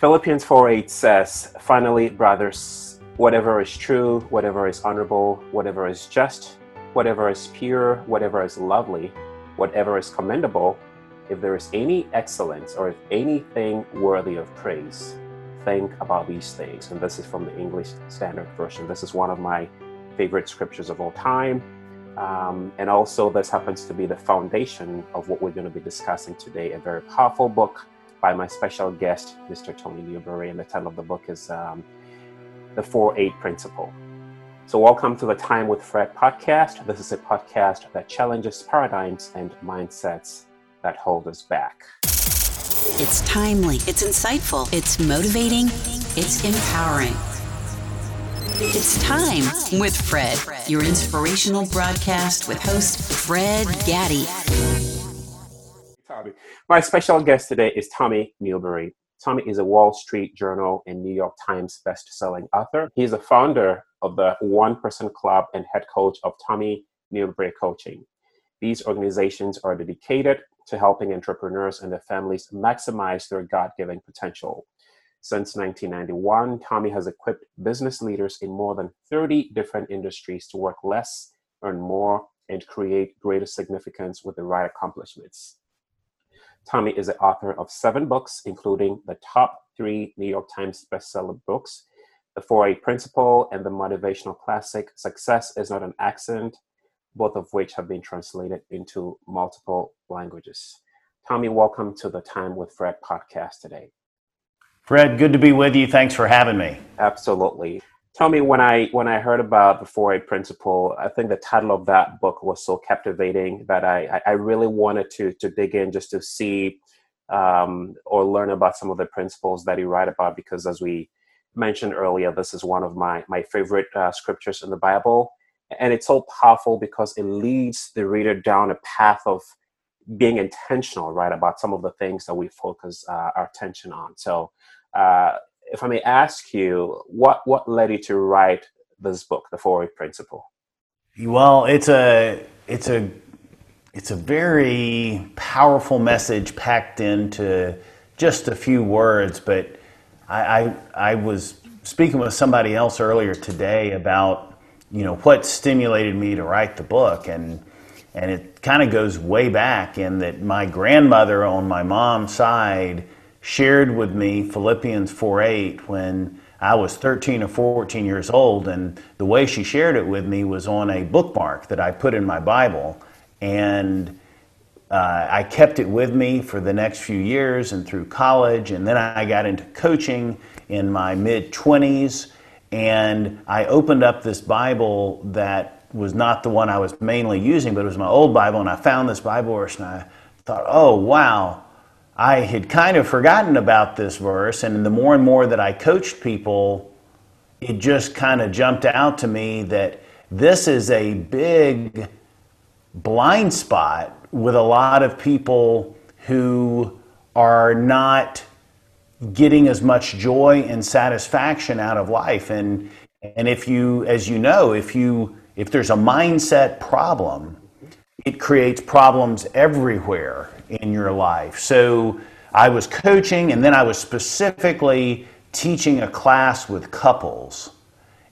Philippians 4:8 says, Finally, brothers, whatever is true, whatever is honorable, whatever is just, whatever is pure, whatever is lovely, whatever is commendable, if there is any excellence or if anything worthy of praise, think about these things. And this is from the English Standard Version. This is one of my favorite scriptures of all time. Um, and also, this happens to be the foundation of what we're going to be discussing today a very powerful book by my special guest, Mr. Tommy Newberry. And the title of the book is um, The 4 8 Principle. So, welcome to the Time with Fred podcast. This is a podcast that challenges paradigms and mindsets that hold us back. It's timely, it's insightful, it's motivating, it's empowering. It's time with Fred, your inspirational broadcast with host Fred Gaddy. My special guest today is Tommy Newberry. Tommy is a Wall Street Journal and New York Times best-selling author. He is the founder of the One Person Club and head coach of Tommy Newberry Coaching. These organizations are dedicated to helping entrepreneurs and their families maximize their God-given potential. Since 1991, Tommy has equipped business leaders in more than 30 different industries to work less, earn more, and create greater significance with the right accomplishments. Tommy is the author of seven books, including the top three New York Times bestseller books, The 4-8 Principle and the motivational classic, Success is Not an Accident, both of which have been translated into multiple languages. Tommy, welcome to the Time with Fred podcast today. Fred, good to be with you. Thanks for having me. Absolutely. Tell me when I when I heard about the 4-8 Principle, I think the title of that book was so captivating that I I really wanted to to dig in just to see um, or learn about some of the principles that you write about because as we mentioned earlier, this is one of my my favorite uh, scriptures in the Bible, and it's so powerful because it leads the reader down a path of being intentional, right, about some of the things that we focus uh, our attention on. So. Uh, if I may ask you, what what led you to write this book, The 4-8 Principle? Well, it's a it's a it's a very powerful message packed into just a few words. But I, I, I was speaking with somebody else earlier today about you know what stimulated me to write the book, and and it kind of goes way back in that my grandmother on my mom's side shared with me Philippians 4:8 when I was 13 or 14 years old, and the way she shared it with me was on a bookmark that I put in my Bible, and uh, I kept it with me for the next few years and through college, and then I got into coaching in my mid 20s, and I opened up this Bible that was not the one I was mainly using, but it was my old Bible, and I found this Bible verse, and I thought, oh wow I had kind of forgotten about this verse, and the more and more that I coached people, it just kind of jumped out to me that this is a big blind spot with a lot of people who are not getting as much joy and satisfaction out of life. And and if you as you know if you if there's a mindset problem it creates problems everywhere in your life. So I was coaching and then I was specifically teaching a class with couples.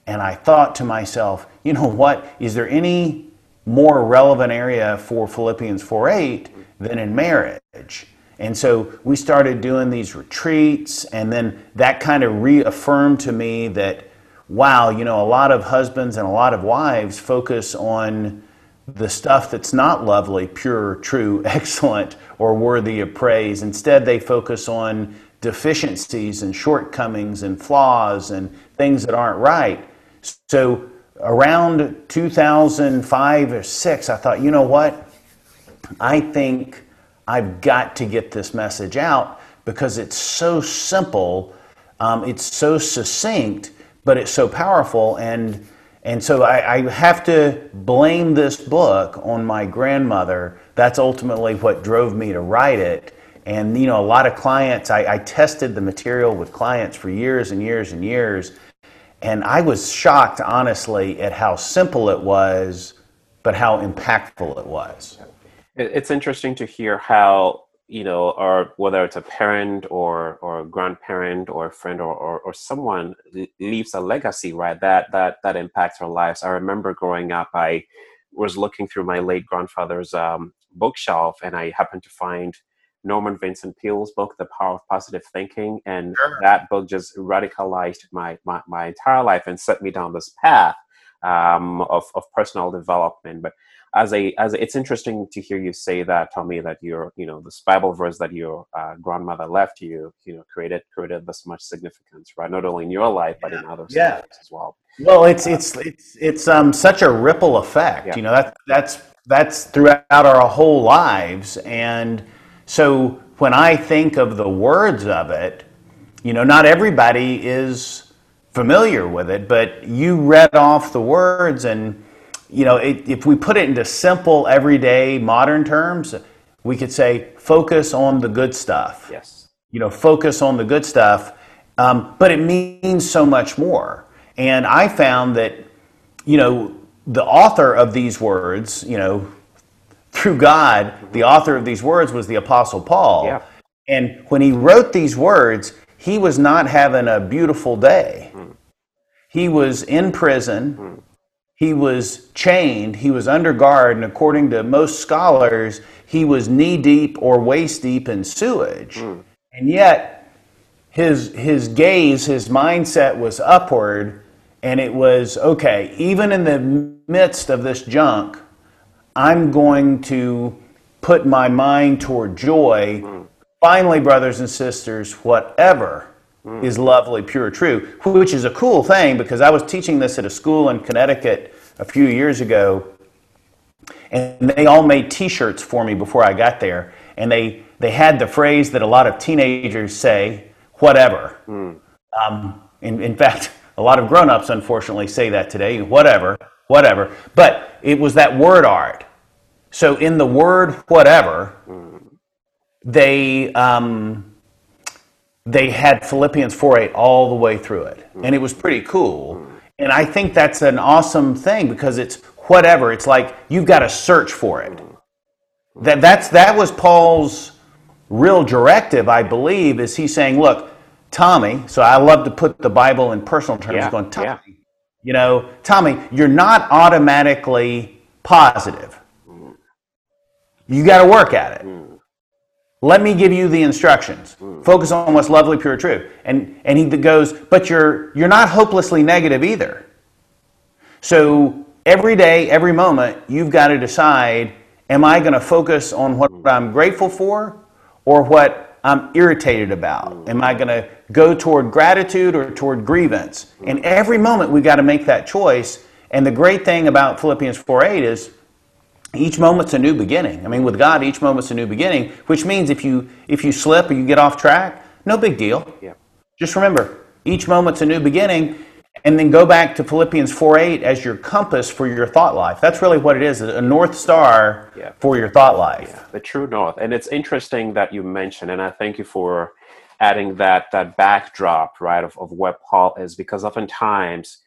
And I thought to myself, you know what? Is there any more relevant area for Philippians 4 8 than in marriage? And so we started doing these retreats, and then that kind of reaffirmed to me that, wow, you know, a lot of husbands and a lot of wives focus on the stuff that's not lovely, pure, true, excellent, or worthy of praise. Instead, they focus on deficiencies and shortcomings and flaws and things that aren't right. So, around 2005 or 6, I thought, you know what? I think I've got to get this message out because it's so simple, um, it's so succinct, but it's so powerful. And and so I, I, have to blame this book on my grandmother. That's ultimately what drove me to write it. And, you know, a lot of clients, I, I tested the material with clients for years and years and years. And I was shocked, honestly, at how simple it was, but how impactful it was. It's interesting to hear how you know, or whether it's a parent or or a grandparent or a friend or, or, or someone leaves a legacy, right? That that that impacts our lives. I remember growing up, I was looking through my late grandfather's um, bookshelf, and I happened to find Norman Vincent Peale's book, The Power of Positive Thinking, and sure. that book just radicalized my, my my entire life and set me down this path um, of of personal development. But as a as a, it's interesting to hear you say that tommy that your you know this bible verse that your uh, grandmother left you you know created created this much significance right not only in your life but in others yeah. lives as well well it's it's it's it's um such a ripple effect yeah. you know that that's that's throughout our whole lives and so when i think of the words of it you know not everybody is familiar with it but you read off the words and you know, it, if we put it into simple, everyday, modern terms, we could say focus on the good stuff. Yes. You know, focus on the good stuff. Um, but it means so much more. And I found that, you know, the author of these words, you know, through God, the author of these words was the Apostle Paul. Yeah. And when he wrote these words, he was not having a beautiful day. Mm. He was in prison. Mm he was chained, he was under guard, and according to most scholars, he was knee deep or waist deep in sewage. Mm. And yet, his, his gaze, his mindset was upward, and it was okay, even in the midst of this junk, I'm going to put my mind toward joy. Mm. Finally, brothers and sisters, whatever mm. is lovely, pure, true, which is a cool thing because I was teaching this at a school in Connecticut a few years ago, and they all made T-shirts for me before I got there, and they they had the phrase that a lot of teenagers say, "Whatever." Mm. Um, in, in fact, a lot of grown-ups unfortunately say that today. Whatever, whatever. But it was that word art. So in the word whatever, mm. they um, they had Philippians 4:8 all the way through it, mm. and it was pretty cool. And I think that's an awesome thing because it's whatever. It's like you've got to search for it. Mm. Mm. That that's that was Paul's real directive, I believe, is he's saying, look, Tommy, so I love to put the Bible in personal terms, yeah, going, Tommy, yeah. you know, Tommy, you're not automatically positive. Mm. You got to work at it. Let me give you the instructions. Mm. Focus on what's lovely, pure, true. And, and he goes, but you're, you're not hopelessly negative either. So every day, every moment, you've got to decide am I going to focus on what hmm. I'm grateful for or what I'm irritated about? Hmm. Am I going to go toward gratitude or toward grievance? Hmm. And every moment, we've got to make that choice. And the great thing about Philippians 4 8 is each moment's a new beginning. I mean, with God, each moment's a new beginning, which means if you if you slip or you get off track, no big deal. Yeah. Just remember, each moment's a new beginning, and then go back to Philippians 4:8 as your compass for your thought life. That's really what it is, a north star yeah. for your thought life. Yeah, the true north. And it's interesting that you mentioned, and I thank you for adding that that backdrop, right, of, of what Paul is, because oftentimes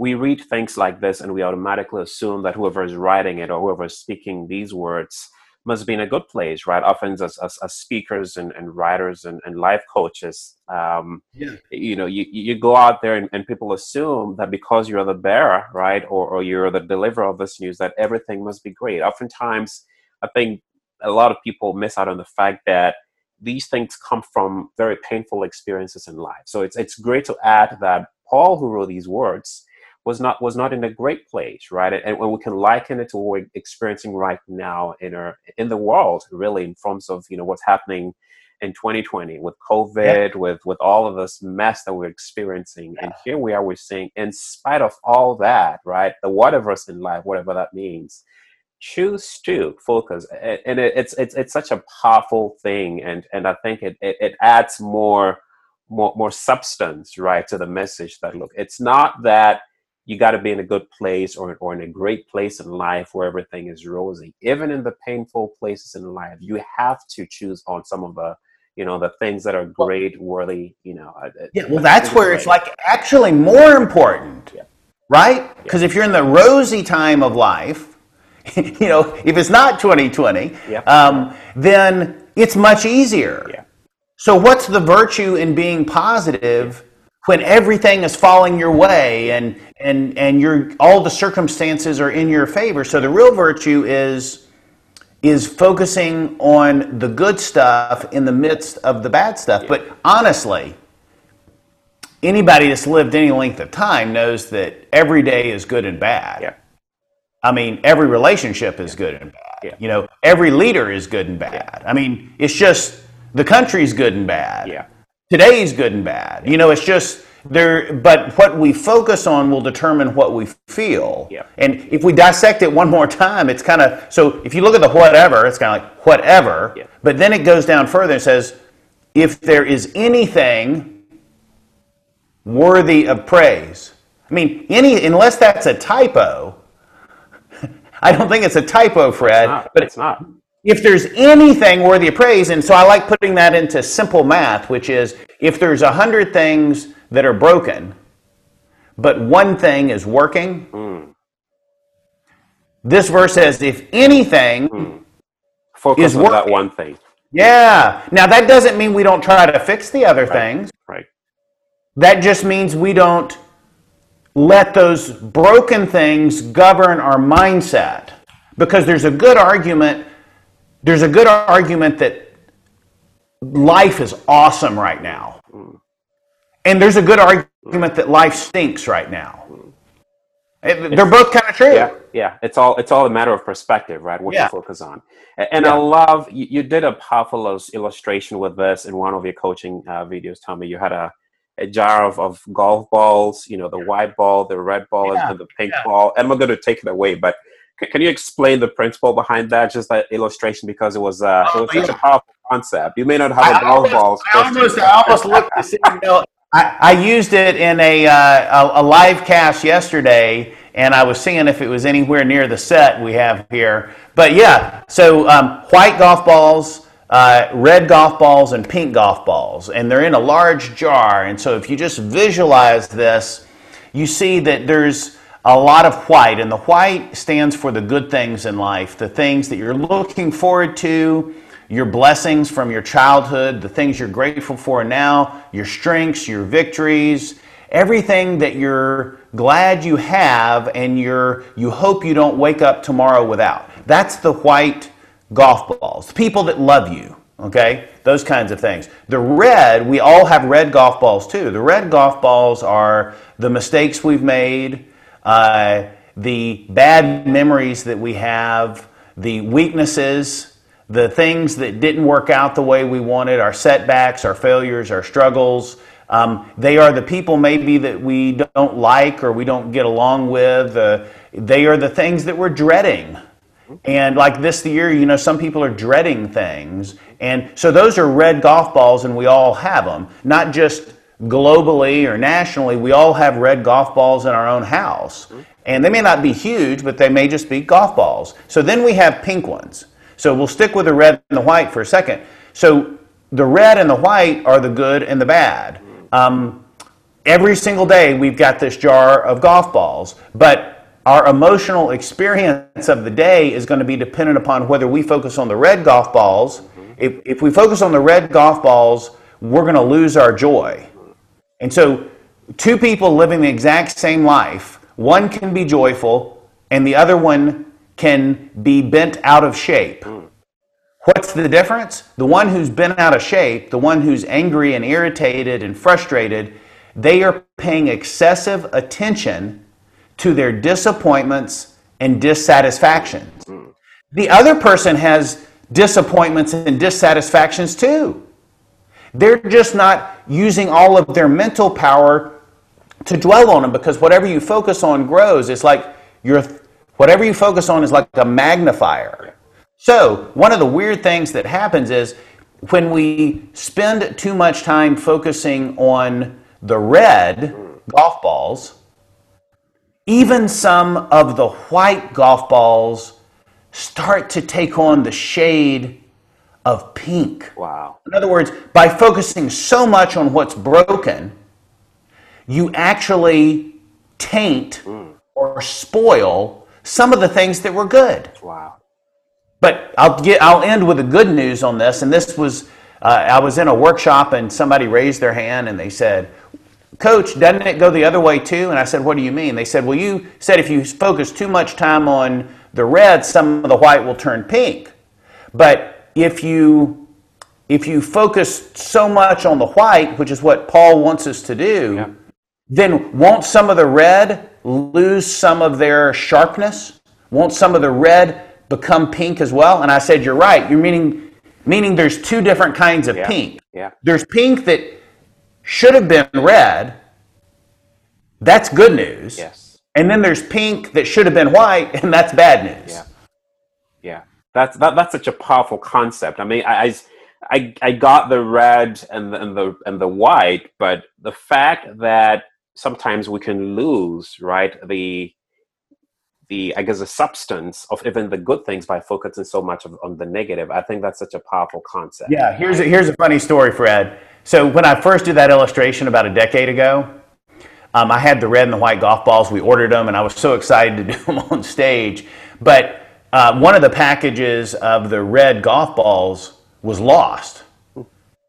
we read things like this and we automatically assume that whoever is writing it or whoever is speaking these words must be in a good place, right? Often as, as, as speakers and, and writers and, and life coaches, um, yeah. you know, you, you go out there and, and people assume that because you're the bearer, right, or, or you're the deliverer of this news, that everything must be great. Oftentimes, I think a lot of people miss out on the fact that these things come from very painful experiences in life. So it's, it's great to add that Paul, who wrote these words, was not was not in a great place, right? And, when we can liken it to what we're experiencing right now in our in the world, really, in terms of you know what's happening in 2020 with COVID, yeah. with with all of this mess that we're experiencing, yeah. and here we are, we're saying, in spite of all that, right, the whatever's in life, whatever that means, choose to focus, and it, it's it's it's such a powerful thing, and and I think it it, it adds more more more substance, right, to the message that look, it's not that you got to be in a good place or, or in a great place in life where everything is rosy. Even in the painful places in life, you have to choose on some of the you know the things that are great worthy you know uh, uh, yeah well that's where it's like actually more important yeah. right because yeah. if you're in the rosy time of life you know if it's not 2020 yeah. um, then it's much easier. Yeah. So what's the virtue in being positive when everything is falling your way and and and your all the circumstances are in your favor? So the real virtue is is focusing on the good stuff in the midst of the bad stuff. But honestly, anybody that's lived any length of time knows that every day is good and bad. Yeah. I mean, every relationship is good and bad. Yeah. You know, every leader is good and bad. I mean, it's just the country's good and bad. Yeah. Today's good and bad. You know, it's just there but what we focus on will determine what we feel. Yeah. And if we dissect it one more time, it's kind of so if you look at the whatever, it's kind of like whatever. Yeah. But then it goes down further and says if there is anything worthy of praise. I mean, any unless that's a typo, I don't think it's a typo, Fred. Not, but it's not. If there's anything worthy of praise, and so I like putting that into simple math, which is if there's a hundred things that are broken, but one thing is working, hmm. this verse says, if anything, hmm. Focus Is on that working. one thing. yeah. Now that doesn't mean we don't try to fix the other things. Right. That just means we don't let those broken things govern our mindset. Because there's a good argument, there's a good argument that life is awesome right now. And there's a good argument that life stinks right now. It- they're both kind of true. Yeah, yeah. It's all it's all a matter of perspective, right? What Yeah. you focus on. And Yeah. I love you, you did a powerful illustration with this in one of your coaching uh, videos. Tommy, you had a, a jar of, of golf balls. You know, the white ball, the red ball, and the pink ball. I'm not going to take it away, but can you explain the principle behind that? Just that illustration because it was uh, it was Oh, such yeah. a powerful concept. You may not have a I golf almost, ball. I almost, I almost looked to see, you know, I, I used it in a, uh, a, a live cast yesterday, and I was seeing if it was anywhere near the set we have here. But yeah, so um, white golf balls, uh, red golf balls, and pink golf balls, and they're in a large jar. And so if you just visualize this, you see that there's a lot of white, and the white stands for the good things in life, the things that you're looking forward to, your blessings from your childhood, the things you're grateful for now, your strengths, your victories, everything that you're glad you have and you're you hope you don't wake up tomorrow without. That's the white golf balls. The people that love you, okay? Those kinds of things. The red, we all have red golf balls too. The red golf balls are the mistakes we've made, uh, the bad memories that we have, the weaknesses, the things that didn't work out the way we wanted, our setbacks, our failures, our struggles. Um, they are the people maybe that we don't like or we don't get along with. Uh, they are the things that we're dreading. And like this year, you know, some people are dreading things. And so those are red golf balls, and we all have them. Not just globally or nationally, we all have red golf balls in our own house. Mm-hmm. And they may not be huge, but they may just be golf balls. So then we have pink ones. So we'll stick with the red and the white for a second. So the red and the white are the good and the bad. Mm-hmm. Um, every single day we've got this jar of golf balls, but our emotional experience of the day is going to be dependent upon whether we focus on the red golf balls. Mm-hmm. If, if we focus on the red golf balls, we're going to lose our joy. And so, two people living the exact same life, one can be joyful and the other one can be bent out of shape. Hmm. What's the difference? The one who's been out of shape, the one who's angry and irritated and frustrated, they are paying excessive attention to their disappointments and dissatisfactions. Hmm. The other person has disappointments and dissatisfactions too. They're just not using all of their mental power to dwell on them because whatever you focus on grows. It's like your whatever you focus on is like a magnifier. So, one of the weird things that happens is when we spend too much time focusing on the red golf balls, even some of the white golf balls start to take on the shade of pink. Wow. In other words, by focusing so much on what's broken, you actually taint or spoil some of the things that were good. Wow. but I'll get I'll end with the good news on this. And this was uh, I was in a workshop and somebody raised their hand and they said, "Coach, doesn't it go the other way too?" And I said, "What do you mean?" They said, "Well, you said if you focus too much time on the red, some of the white will turn pink. But if you if you focus so much on the white, which is what Paul wants us to do, yeah. then won't some of the red lose some of their sharpness? Won't some of the red become pink as well? And I said, You're right. You're meaning meaning there's two different kinds of yeah. pink. Yeah. There's pink that should have been red. That's good news. Yes. And then there's pink that should have been white, and that's bad news. Yeah. That's that, that's such a powerful concept. I mean, I, I I, got the red and the, and the and the white, but the fact that sometimes we can lose right the the I guess the substance of even the good things by focusing so much on the negative. I think that's such a powerful concept. Yeah, here's a, here's a funny story, Fred. So when I first did that illustration about a decade ago, um, I had the red and the white golf balls. We ordered them, and I was so excited to do them on stage. But uh, one of the packages of the red golf balls was lost.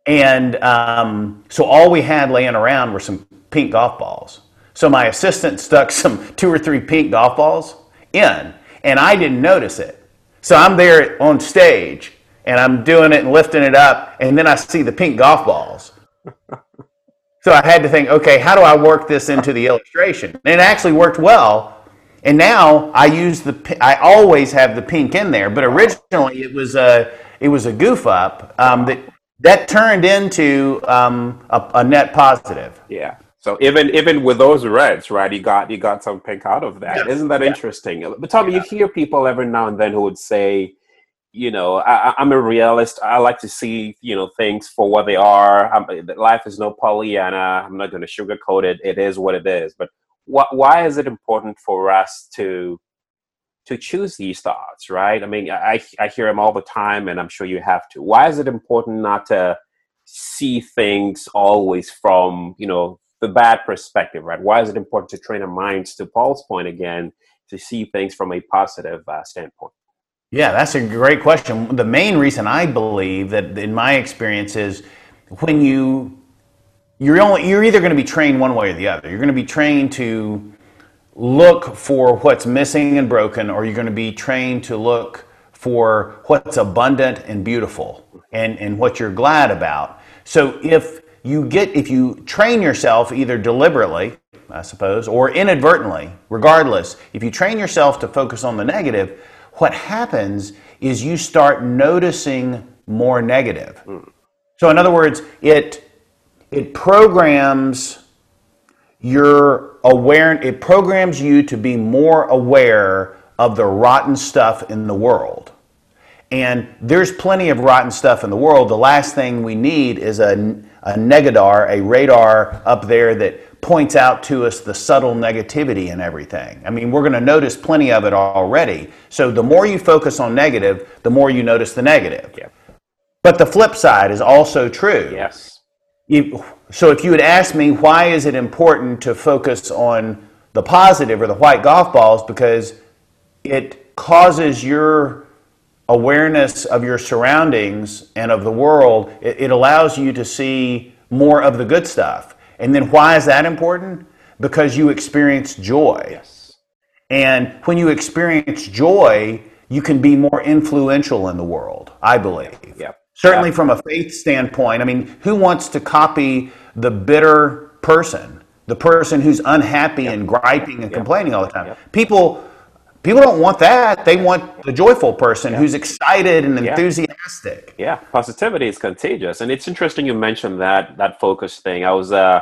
And um, so all we had laying around were some pink golf balls. So my assistant stuck some two or three pink golf balls in, and I didn't notice it. So I'm there on stage, and I'm doing it and lifting it up, and then I see the pink golf balls. so I had to think, okay, how do I work this into the illustration? And it actually worked well. And now I use the, I always have the pink in there, but originally it was a, it was a goof up um, that that turned into um, a, a, net positive. Yeah. So even even with those reds, right? You got you got some pink out of that. Yes. not that yeah. interesting? But Tommy, yeah. you hear people every now and then who would say, you know, I, am a realist. I like to see you know things for what they are. I'm, life is no Pollyanna. I'm not going to sugarcoat it. It is what it is. But wh- why is it important for us to to choose these thoughts, right? I mean, I, I hear them all the time, and I'm sure you have to. Why is it important not to see things always from, you know, the bad perspective, right? Why is it important to train our minds, to Paul's point again, to see things from a positive uh, standpoint? Yeah, that's a great question. The main reason I believe that, in my experience, is when you you're only you're either going to be trained one way or the other. You're going to be trained to look for what's missing and broken, or you're going to be trained to look for what's abundant and beautiful and, and what you're glad about. So if you get if you train yourself either deliberately, I suppose, or inadvertently, regardless, if you train yourself to focus on the negative, what happens is you start noticing more negative. Mm. So in other words, it it programs your aware it programs you to be more aware of the rotten stuff in the world. And there's plenty of rotten stuff in the world. The last thing we need is a, a negadar a radar up there that points out to us the subtle negativity and everything. I mean we're going to notice plenty of it already. So the more you focus on negative the more you notice the negative. Yeah. but the flip side is also true. Yes you, so if you had asked me why is it important to focus on the positive or the white golf balls, because it causes your awareness of your surroundings and of the world, it, it allows you to see more of the good stuff. And then why is that important? Because you experience joy. Yes. And when you experience joy, you can be more influential in the world, I believe. Yep. Certainly, yeah. from a faith standpoint, I mean, who wants to copy the bitter person, the person who's unhappy and griping and complaining all the time? People, people don't want that. They want the joyful person who's excited and enthusiastic. Yeah. positivity is contagious, and it's interesting you mentioned that that focus thing. I was. Uh,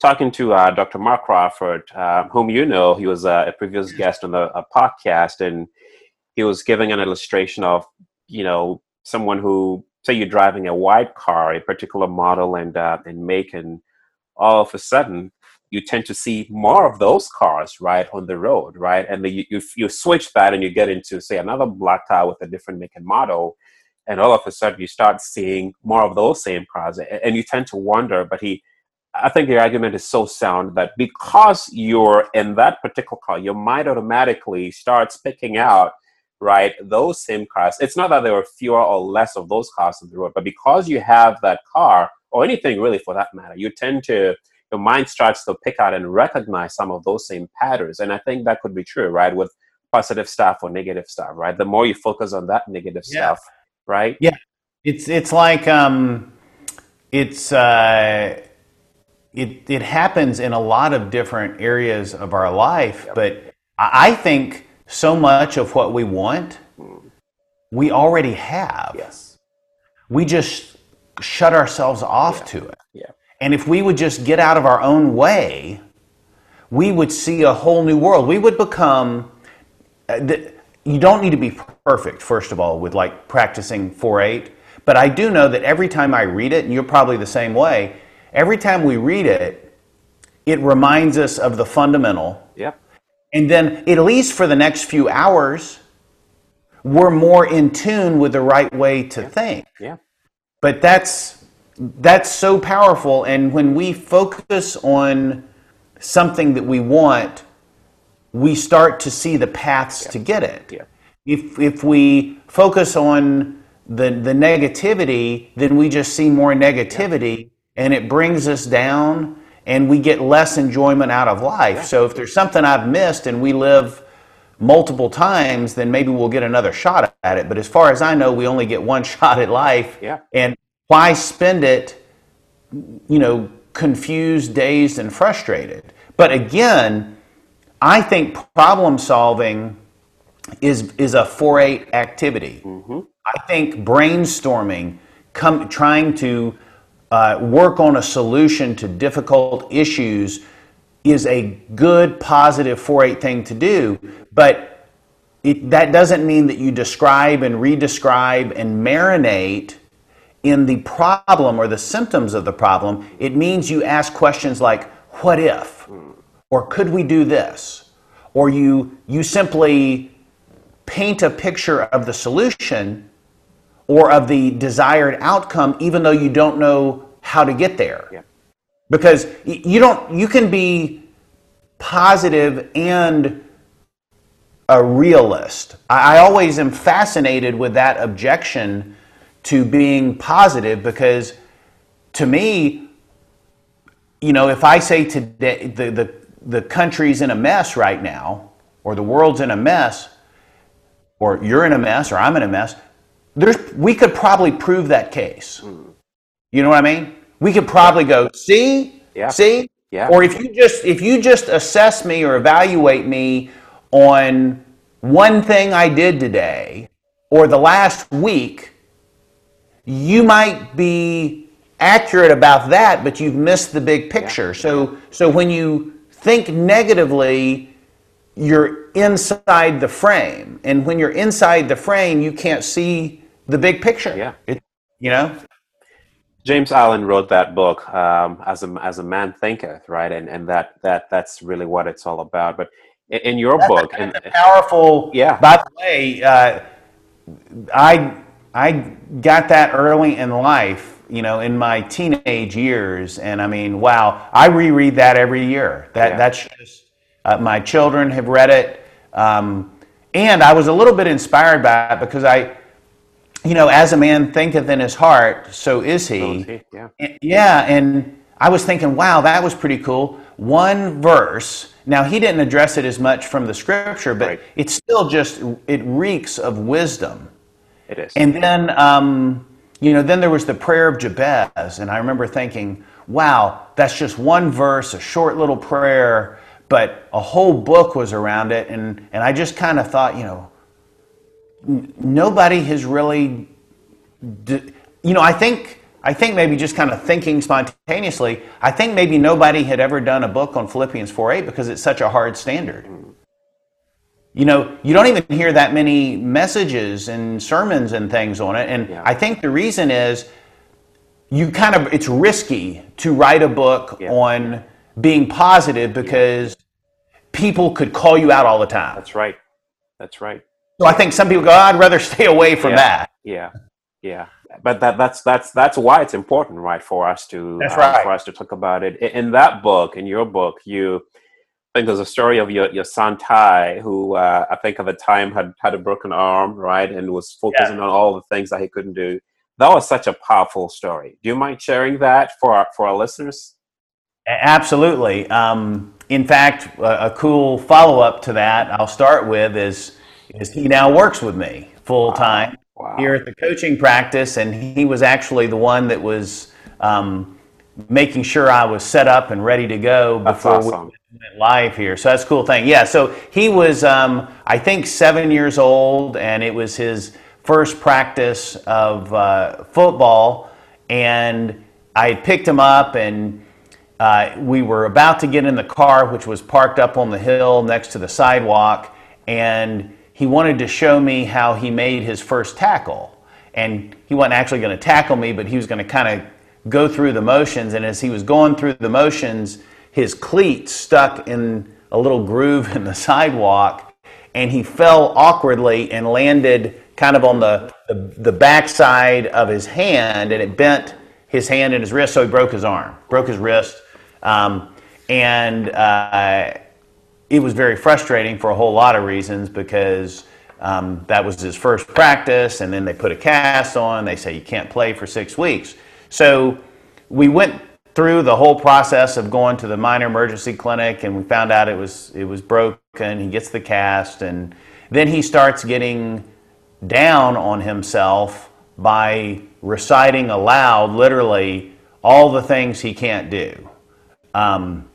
talking to uh, Dr. Mark Crawford, uh, whom you know, he was uh, a previous guest on the podcast, and he was giving an illustration of, you know, someone who say you're driving a white car, a particular model and uh, and make, and all of a sudden you tend to see more of those cars right on the road, right? And then you, you, switch that and you get into say another black car with a different make and model, and all of a sudden you start seeing more of those same cars, and, and you tend to wonder. But he, I think the argument is so sound that because you're in that particular car, your mind automatically starts picking out right? Those same cars, it's not that there were fewer or less of those cars on the road, but because you have that car, or anything really for that matter, you tend to, your mind starts to pick out and recognize some of those same patterns. And I think that could be true, right? With positive stuff or negative stuff, right? The more you focus on that negative yeah. stuff, right? Yeah. It's, it's like, um, it's, uh, it, it happens in a lot of different areas of our life, yep. but I think so much of what we want, we already have. Yes. We just shut ourselves off yeah. to it. Yeah. And if we would just get out of our own way, we would see a whole new world. We would become. Uh, you don't need to be perfect, first of all, with like practicing 4 8. But I do know that every time I read it, and you're probably the same way, every time we read it, it reminds us of the fundamental. Yep. And then, at least for the next few hours, we're more in tune with the right way to yeah. think. Yeah. But that's that's so powerful and when we focus on something that we want, we start to see the paths yeah. to get it. Yeah. If if we focus on the the negativity, then we just see more negativity and it brings us down and we get less enjoyment out of life. Yeah. So if there's something I've missed and we live multiple times, then maybe we'll get another shot at it. But as far as I know, we only get one shot at life. Yeah. And why spend it, you know, confused, dazed, and frustrated? But again, I think problem solving is is a 4-8 activity. Mm-hmm. I think brainstorming, come, trying to uh, work on a solution to difficult issues is a good, positive 4 8 thing to do, but it, that doesn't mean that you describe and redescribe and marinate in the problem or the symptoms of the problem. It means you ask questions like, what if? Or could we do this? Or you, you simply paint a picture of the solution or of the desired outcome, even though you don't know how to get there. Yeah. Because you don't, you can be positive and a realist. I, I always am fascinated with that objection to being positive because to me, you know, if I say today the, the, the country's in a mess right now, or the world's in a mess, or you're in a mess, or I'm in a mess, there's, we could probably prove that case. Mm. You know what I mean? We could probably go, see, yeah. see, yeah. Or if you just if you just assess me or evaluate me on one thing I did today or the last week, you might be accurate about that, but you've missed the big picture. Yeah. So so when you think negatively, you're inside the frame. And when you're inside the frame, you can't see the big picture. Yeah. It, you know? James Allen wrote that book um, as a as a man thinketh, right? And and that that that's really what it's all about. But in, in your that's book, and powerful. Yeah. By the way, uh, I I got that early in life, you know, in my teenage years, and I mean, wow, I reread that every year. That yeah. that's just uh, my children have read it, um, and I was a little bit inspired by it because I you know, as a man thinketh in his heart, so is he. So is he. Yeah. And, yeah, and I was thinking, wow, that was pretty cool. One verse. Now he didn't address it as much from the scripture, but right. it's still just it reeks of wisdom. It is. And then, um, you know, then there was the prayer of Jabez, and I remember thinking, wow, that's just one verse, a short little prayer, but a whole book was around it, and and I just kind of thought, you know, nobody has really, you know, I think. I think maybe just kind of thinking spontaneously, I think maybe nobody had ever done a book on Philippians 4:8 because it's such a hard standard. You know, you don't even hear that many messages and sermons and things on it. And yeah. I think the reason is you kind of it's risky to write a book yeah. on being positive because yeah. people could call you out all the time. That's right. That's right. So I think some people go, oh, I'd rather stay away from yeah, that. Yeah, yeah. But that, that's that's that's why it's important, right, for us to that's right. for us to talk about it. In that book, in your book, you I think there's a story of your, your son Ty, who uh, I think at the time had had a broken arm, right, and was focusing yeah. on all the things that he couldn't do. That was such a powerful story. Do you mind sharing that for our, for our listeners? Absolutely. Um, in fact, a, a cool follow up to that I'll start with is is he now works with me full time wow. here at the coaching practice, and he was actually the one that was. Um, making sure I was set up and ready to go before awesome. we went live here. So that's a cool thing. Yeah. So he was, um, I think, seven years old, and it was his first practice of uh, football, and I picked him up, and uh, we were about to get in the car, which was parked up on the hill next to the sidewalk, and he wanted to show me how he made his first tackle. And he wasn't actually going to tackle me, but he was going to kind of go through the motions. And as he was going through the motions, his cleat stuck in a little groove in the sidewalk, and he fell awkwardly and landed kind of on the, the, the backside of his hand, and it bent his hand and his wrist, so he broke his arm, broke his wrist. Um, and uh, it was very frustrating for a whole lot of reasons because um, that was his first practice, and then they put a cast on. They say you can't play for six weeks. So we went through the whole process of going to the minor emergency clinic, and we found out it was it was broken. He gets the cast, and then he starts getting down on himself by reciting aloud, literally, all the things he can't do. Um,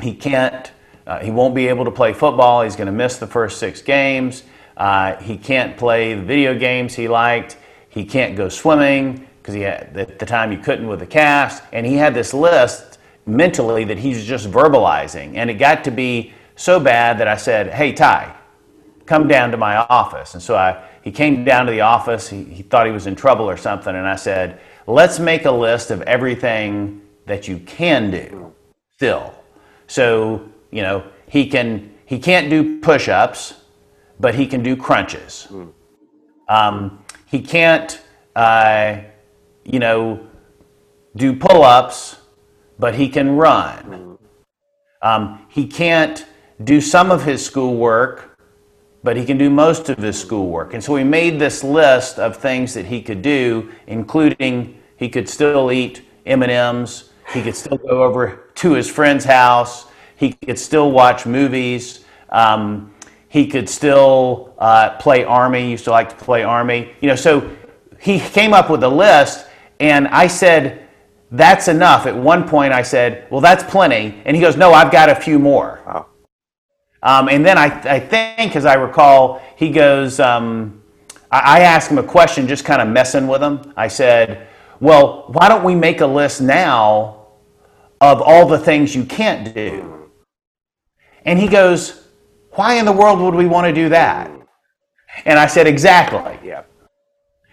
he can't. Uh, he won't be able to play football. He's going to miss the first six games. Uh, he can't play the video games he liked. He can't go swimming because he had at the time you couldn't with the cast, and he had this list mentally that he's just verbalizing, and it got to be so bad that I said, "Hey Ty, come down to my office." And so I he came down to the office. He, he thought he was in trouble or something, and I said, "Let's make a list of everything that you can do still." So you know he can he can't do push-ups, but he can do crunches. Um, he can't. Uh, you know, do pull ups, but he can run. Um, he can't do some of his schoolwork, but he can do most of his schoolwork. And so we made this list of things that he could do, including he could still eat M&Ms, he could still go over to his friend's house, he could still watch movies, um, he could still uh, play Army, he used to like to play Army. You know, so he came up with a list and I said, That's enough. At one point, I said, Well, that's plenty. And he goes, No, I've got a few more. Wow. Um, and then I, I, think, as I recall, he goes, um, I, I asked him a question, just kind of messing with him. I said, Well, why don't we make a list now of all the things you can't do? And he goes, Why in the world would we want to do that? And I said, Exactly. Yeah.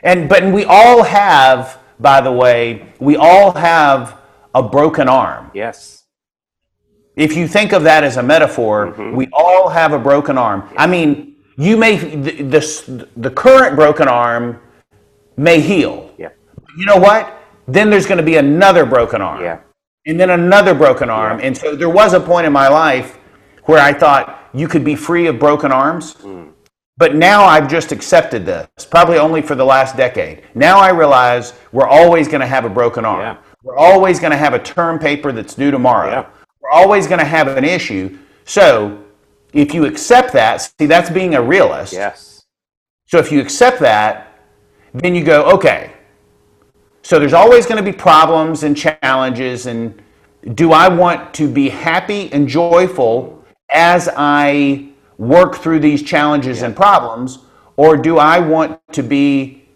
And but we all have by the way, we all have a broken arm. Yes. If you think of that as a metaphor, mm-hmm. we all have a broken arm. I mean, you may the, the, the current broken arm may heal. Yeah. You know what? Then there's going to be another broken arm. Yeah. And then another broken arm. Yeah. And so there was a point in my life where I thought you could be free of broken arms. Mm. But now I've just accepted this, probably only for the last decade. Now I realize we're always going to have a broken arm. Yeah. We're always going to have a term paper that's due tomorrow. Yeah. We're always going to have an issue. So if you accept that, see, that's being a realist. Yes. So if you accept that, then you go, okay, so there's always going to be problems and challenges. And do I want to be happy and joyful as I work through these challenges yeah. and problems, or do I want to be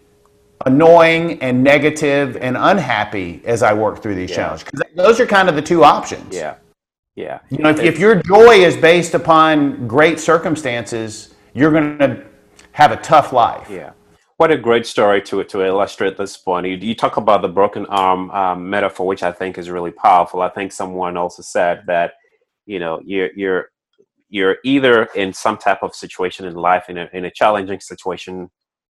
annoying and negative and unhappy as I work through these yeah. challenges? Because those are kind of the two options. Yeah. Yeah. You know, if, if your joy is based upon great circumstances, you're going to have a tough life. Yeah. What a great story to to illustrate this point. You, you talk about the broken arm um, metaphor, which I think is really powerful. I think someone also said that, you know, you're you're you're either in some type of situation in life, in a, in a challenging situation,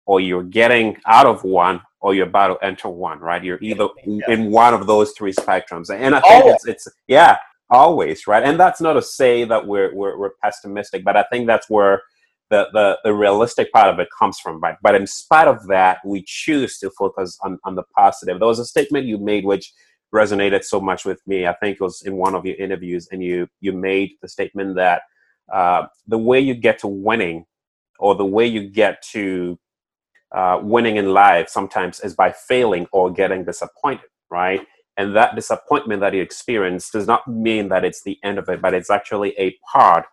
or you're getting out of one, or you're about to enter one, right? You're either yeah. in one of those three spectrums. And I think it's, it's, yeah, always, right? And that's not to say that we're, we're, we're pessimistic, but I think that's where the, the, the realistic part of it comes from, right? But in spite of that, we choose to focus on, on the positive. There was a statement you made which resonated so much with me. I think it was in one of your interviews, and you you made the statement that uh, the way you get to winning, or the way you get to uh, winning in life, sometimes is by failing or getting disappointed, right? And that disappointment that you experience does not mean that it's the end of it, but it's actually a part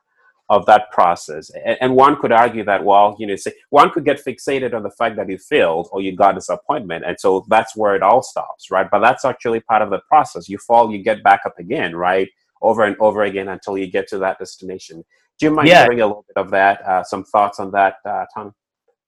of that process. And, and, one could argue that, well, you know, say one could get fixated on the fact that you failed or you got disappointment. And so that's where it all stops, right? But that's actually part of the process. You fall, you get back up again, right? Over and over again until you get to that destination. Do you mind yeah. sharing a little bit of that, uh, some thoughts on that, uh, Tom?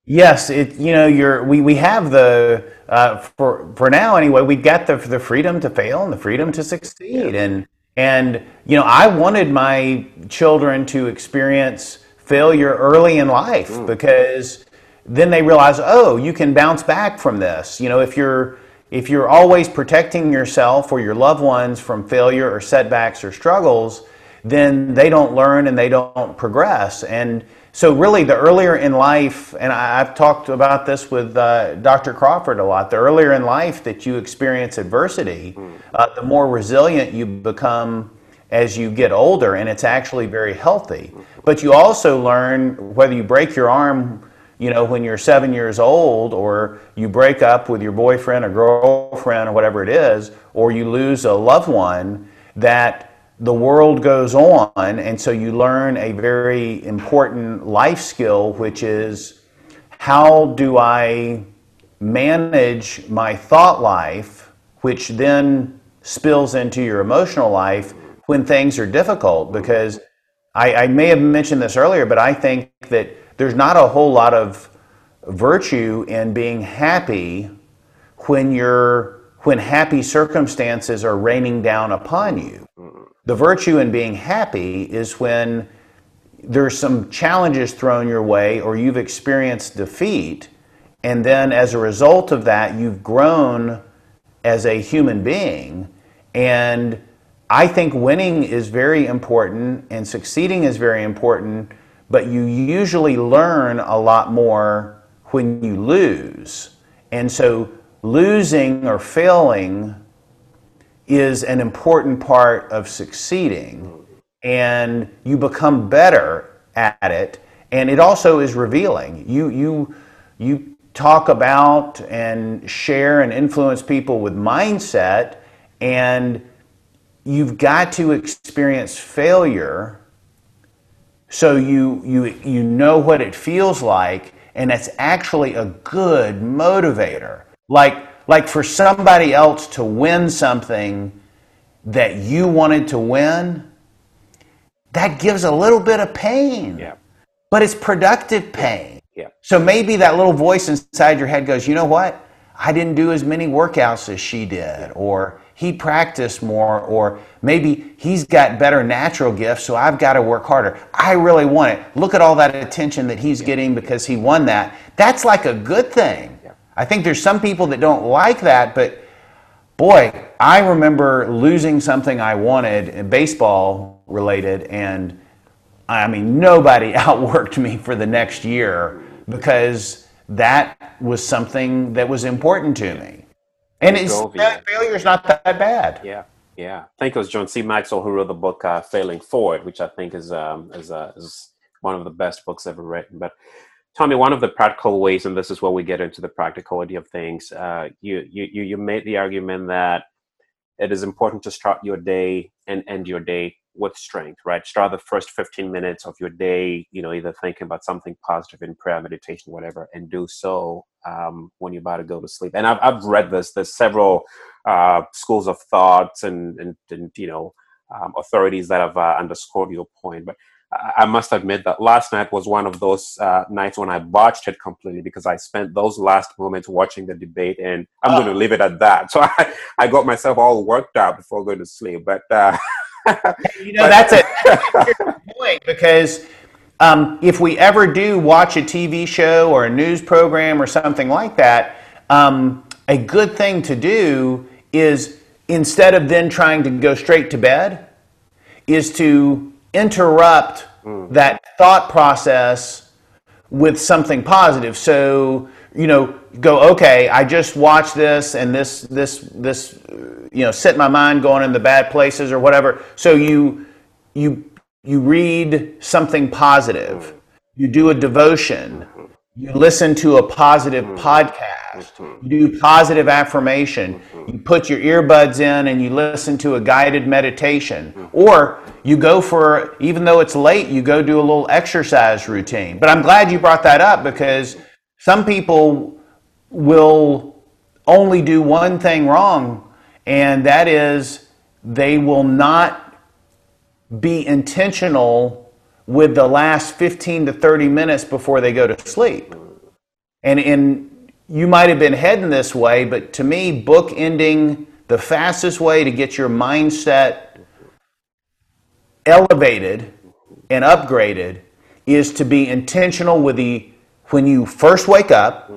Yes, it you know you're we, we have the uh, for for now anyway we got the the freedom to fail and the freedom to succeed and and, you know, I wanted my children to experience failure early in life mm. because then they realize, oh, you can bounce back from this. You know, if you're if you're always protecting yourself or your loved ones from failure or setbacks or struggles, then they don't learn and they don't progress. And so, really, the earlier in life, and I've talked about this with uh, Dr. Crawford a lot, the earlier in life that you experience adversity, hmm. uh, the more resilient you become as you get older, and it's actually very healthy. But you also learn whether you break your arm, you know, when you're seven years old, or you break up with your boyfriend or girlfriend or whatever it is, or you lose a loved one, that the world goes on, and so you learn a very important life skill, which is how do I manage my thought life, which then spills into your emotional life when things are difficult. Because I, I may have mentioned this earlier, but I think that there's not a whole lot of virtue in being happy when you're when happy circumstances are raining down upon you. Mm. The virtue in being happy is when there's some challenges thrown your way or you've experienced defeat, and then as a result of that, you've grown as a human being. And I think winning is very important and succeeding is very important, but you usually learn a lot more when you lose. And so losing or failing is an important part of succeeding. And you become better at it. And it also is revealing. You you you talk about and share and influence people with mindset and you've got to experience failure so you you you know what it feels like and it's actually a good motivator like like for somebody else to win something that you wanted to win, that gives a little bit of pain. Yeah. But it's productive pain. Yeah. So maybe that little voice inside your head goes, you know what? I didn't do as many workouts as she did, or he practiced more, or maybe he's got better natural gifts, so I've got to work harder. I really want it. Look at all that attention that he's getting because he won that. That's like a good thing. I think there's some people that don't like that, but boy, I remember losing something I wanted, uh, baseball related, and I mean, nobody outworked me for the next year because that was something that was important to me. And it's failure is not that bad. Yeah, yeah. I think it was John C. Maxwell who wrote the book uh, "Failing Forward," which I think is um, is, uh, is one of the best books ever written. But Tommy, one of the practical ways, and this is where we get into the practicality of things, uh, you, you, you made the argument that it is important to start your day and end your day with strength, right? Start the first 15 minutes of your day, you know, either thinking about something positive in prayer, meditation, whatever, and do so um, when you're about to go to sleep. And I've, I've read this, there's several uh, schools of thoughts and, and, and you know, um, authorities that have uh, underscored your point. But I must admit that last night was one of those uh, nights when I botched it completely because I spent those last moments watching the debate, and I'm oh. going to leave it at that. So I, I got myself all worked up before going to sleep. But uh, you know, but, that's a point because um, if we ever do watch a TV show or a news program or something like that, um, a good thing to do is instead of then trying to go straight to bed is to interrupt that thought process with something positive. So, you know, go, okay, I just watched this and this, this, this, you know, set my mind going in the bad places or whatever. So you, you, you read something positive. Mm-hmm. You do a devotion. Mm-hmm. You listen to a positive mm-hmm. podcast. You do positive affirmation. You put your earbuds in and you listen to a guided meditation. Or you go for, even though it's late, you go do a little exercise routine. But I'm glad you brought that up because some people will only do one thing wrong, and that is they will not be intentional with the last 15 to 30 minutes before they go to sleep. And in you might have been heading this way, but to me, book ending the fastest way to get your mindset elevated and upgraded is to be intentional with the when you first wake up.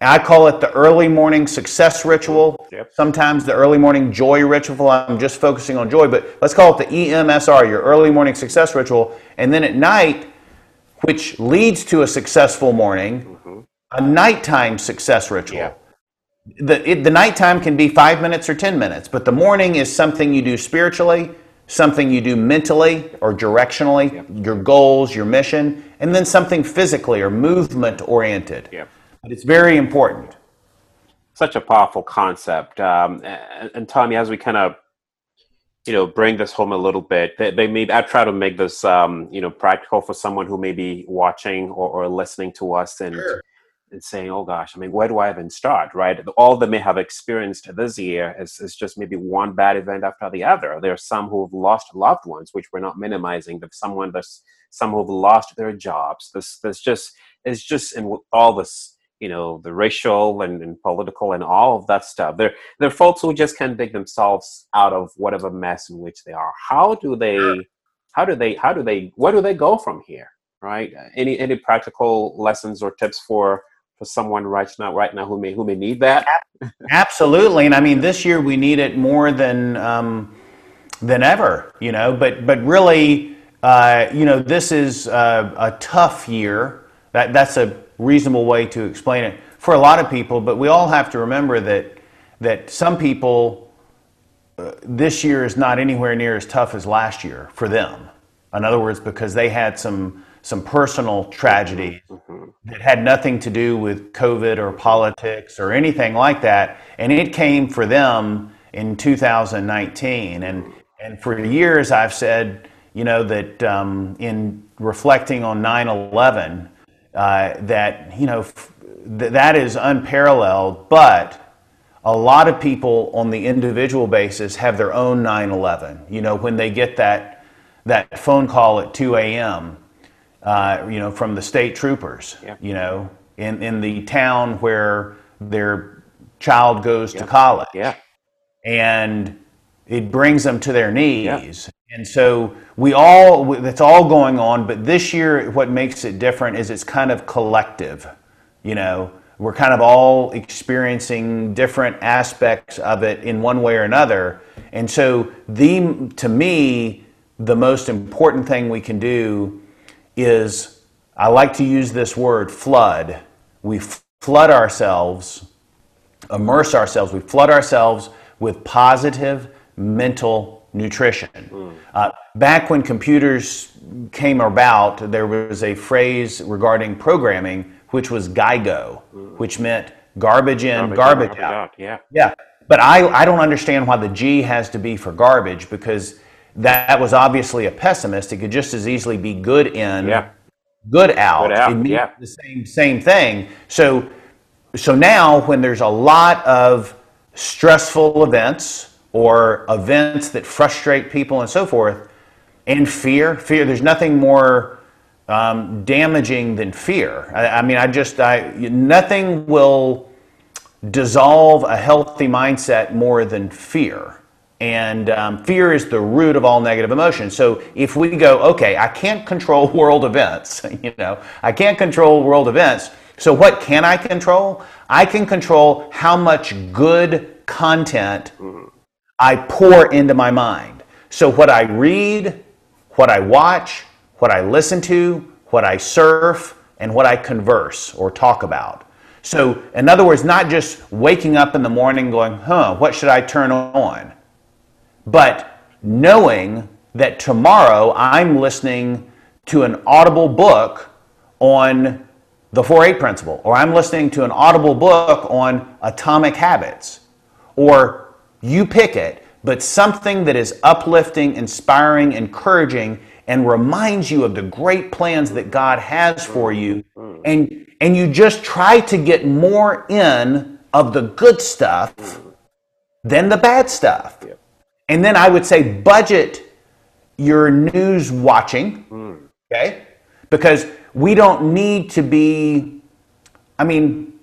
I call it the early morning success ritual. Yep. Sometimes the early morning joy ritual. I'm just focusing on joy, but let's call it the EMSR, your early morning success ritual. And then at night, which leads to a successful morning, mm-hmm. a nighttime success ritual. The, it, the nighttime can be five minutes or 10 minutes, but the morning is something you do spiritually, something you do mentally or directionally, your goals, your mission, and then something physically or movement oriented. Yep. But it's very important. such a powerful concept. Um, and, and Tommy, as we kind of, you know, bring this home a little bit, they, they may, I try to make this, um, you know, practical for someone who may be watching or, or listening to us and, and saying, oh gosh, I mean, where do I even start, right? All they may have experienced this year is, is just maybe one bad event after the other. There are some who've lost loved ones, which we're not minimizing. There's someone, there's some who've lost their jobs. This, there's just, it's just in all this, you know the racial and, and, political and all of that stuff. They're they're folks who just can't dig themselves out of whatever mess in which they are. How do they how do they how do they where do they go from here right? Any any practical lessons or tips for for someone right now right now who may who may need that? Absolutely and i mean this year we need it more than um, than ever you know? But but really uh, you know this is uh, a tough year. That that's a reasonable way to explain it for a lot of people, but we all have to remember that that some people uh, this year is not anywhere near as tough as last year for them. In other words, because they had some some personal tragedies that had nothing to do with COVID or politics or anything like that, and it came for them in 2019. And and for years, I've said, you know, that um, in reflecting on 9/11 uh, that you know f- th- that is unparalleled. But a lot of people on the individual basis have their own 9/11. You know, when they get that that phone call at 2 a.m. Uh, you know, from the state troopers. Yeah. You know, in in the town where their child goes Yeah. to college yeah and it brings them to their knees. And so we all, that's all going on, but this year, what makes it different is it's kind of collective. You know, we're kind of all experiencing different aspects of it in one way or another. And so, the, to me, the most important thing we can do is I like to use this word flood. We flood ourselves immerse ourselves, we flood ourselves with positive mental nutrition. Uh, back when computers came about, there was a phrase regarding programming which was GIGO, which meant garbage in, garbage, out. yeah Yeah, but I, I don't understand why the G has to be for garbage because that was obviously a pessimist. It could just as easily be good in, yeah good out. Good out, It means yeah. the same same thing. So so now when there's a lot of stressful events or events that frustrate people and so forth, and fear, fear. There's nothing more um, damaging than fear. I, I mean, I just I nothing will dissolve a healthy mindset more than fear. And um, fear is the root of all negative emotions. So if we go, okay, I can't control world events, you know, I can't control world events. So what can I control? I can control how much good content I pour into my mind. So, what I read, what I watch, what I listen to, what I surf, and what I converse or talk about. So, in other words, not just waking up in the morning going, huh, what should I turn on? But knowing that tomorrow I'm listening to an audible book on the 4 8 principle, or I'm listening to an audible book on atomic habits, or you pick it, but something that is uplifting, inspiring, encouraging, and reminds you of the great plans that God has mm, for you. Mm. And, and you just try to get more in of the good stuff mm. than the bad stuff. And then I would say budget your news watching, okay? Because we don't need to be, I mean,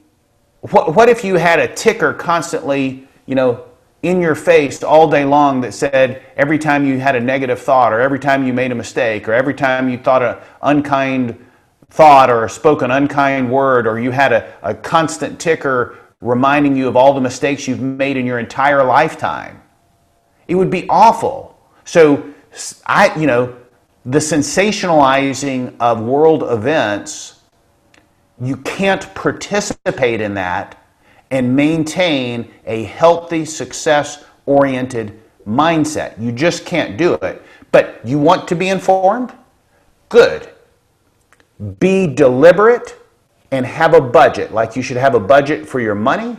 what, what if you had a ticker constantly, you know, in your face all day long that said every time you had a negative thought or every time you made a mistake or every time you thought an unkind thought or spoke an unkind word or you had a, a constant ticker reminding you of all the mistakes you've made in your entire lifetime. It would be awful. So, I, you know, the sensationalizing of world events, you can't participate in that and maintain a healthy, success oriented mindset. You just can't do it. But you want to be informed? Good. Be deliberate and have a budget. Like you should have a budget for your money,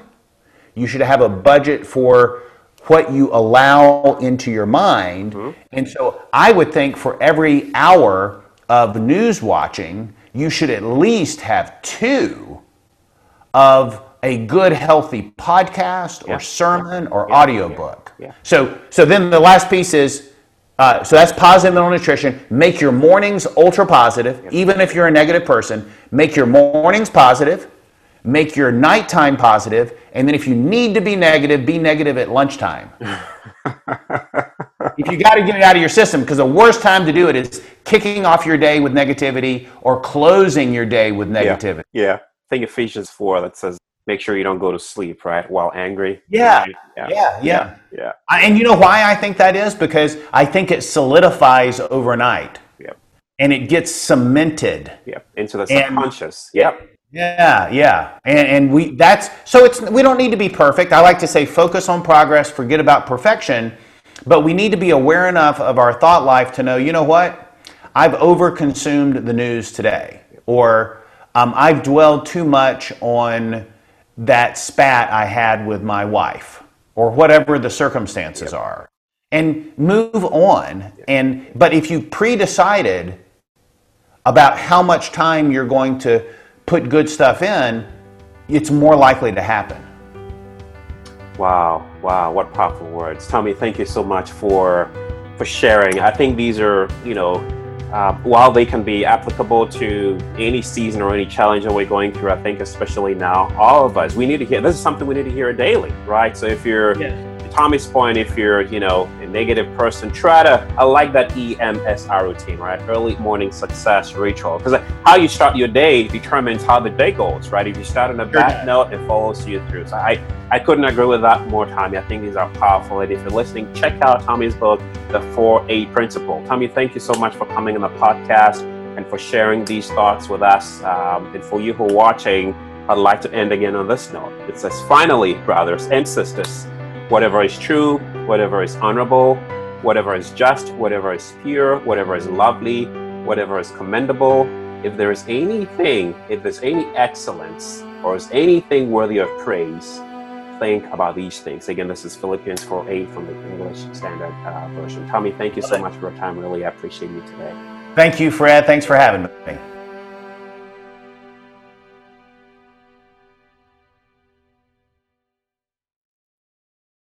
you should have a budget for what you allow into your mind. Mm-hmm. And so I would think for every hour of news watching, you should at least have two of a good healthy podcast yeah. or sermon or yeah. audiobook. Yeah. So so then the last piece is uh, so that's positive mental nutrition. Make your mornings ultra positive, even if you're a negative person. Make your mornings positive make your nighttime positive, and then if you need to be negative, be negative at lunchtime. if you got to get it out of your system, because the worst time to do it is kicking off your day with negativity or closing your day with negativity. Yeah, yeah. I think Ephesians 4 that says, make sure you don't go to sleep, right, while angry. Yeah, yeah, yeah. yeah. yeah. And you know why I think that is? Because I think it solidifies overnight. Yep. And it gets cemented. Yep, into the subconscious. And, yep yeah, yeah, and, and we that's so it's we don't need to be perfect. I like to say focus on progress, forget about perfection, but we need to be aware enough of our thought life to know, you know what, I've overconsumed the news today, or um, I've dwelled too much on that spat I had with my wife, or whatever the circumstances yep. are, and move on. And but if you pre-decided about how much time you're going to put good stuff in, it's more likely to happen. Wow, wow, what powerful words. Tommy, thank you so much for for sharing. I think these are, you know, uh, while they can be applicable to any season or any challenge that we're going through, I think especially now, all of us, we need to hear. This is something we need to hear daily, right? So if you're yeah Tommy's point, if you're, you know, negative person, try to, I like that EMSR routine, right? Early morning success ritual. Because how you start your day determines how the day goes, right? If you start on a bad note, it follows you through. So I, I couldn't agree with that more, Tommy. I think these are powerful. And if you're listening, check out Tommy's book, The 4:8 Principle. Tommy, thank you so much for coming on the podcast and for sharing these thoughts with us. Um, and for you who are watching, I'd like to end again on this note. It says, finally, brothers and sisters, whatever is true, whatever is honorable, whatever is just, whatever is pure, whatever is lovely, whatever is commendable, if there is anything, if there's any excellence, or is anything worthy of praise, think about these things. Again, this is Philippians 4 8 from the English Standard uh, Version. Tommy, thank you so much for your time. Really appreciate you today. Thank you, Fred. Thanks for having me.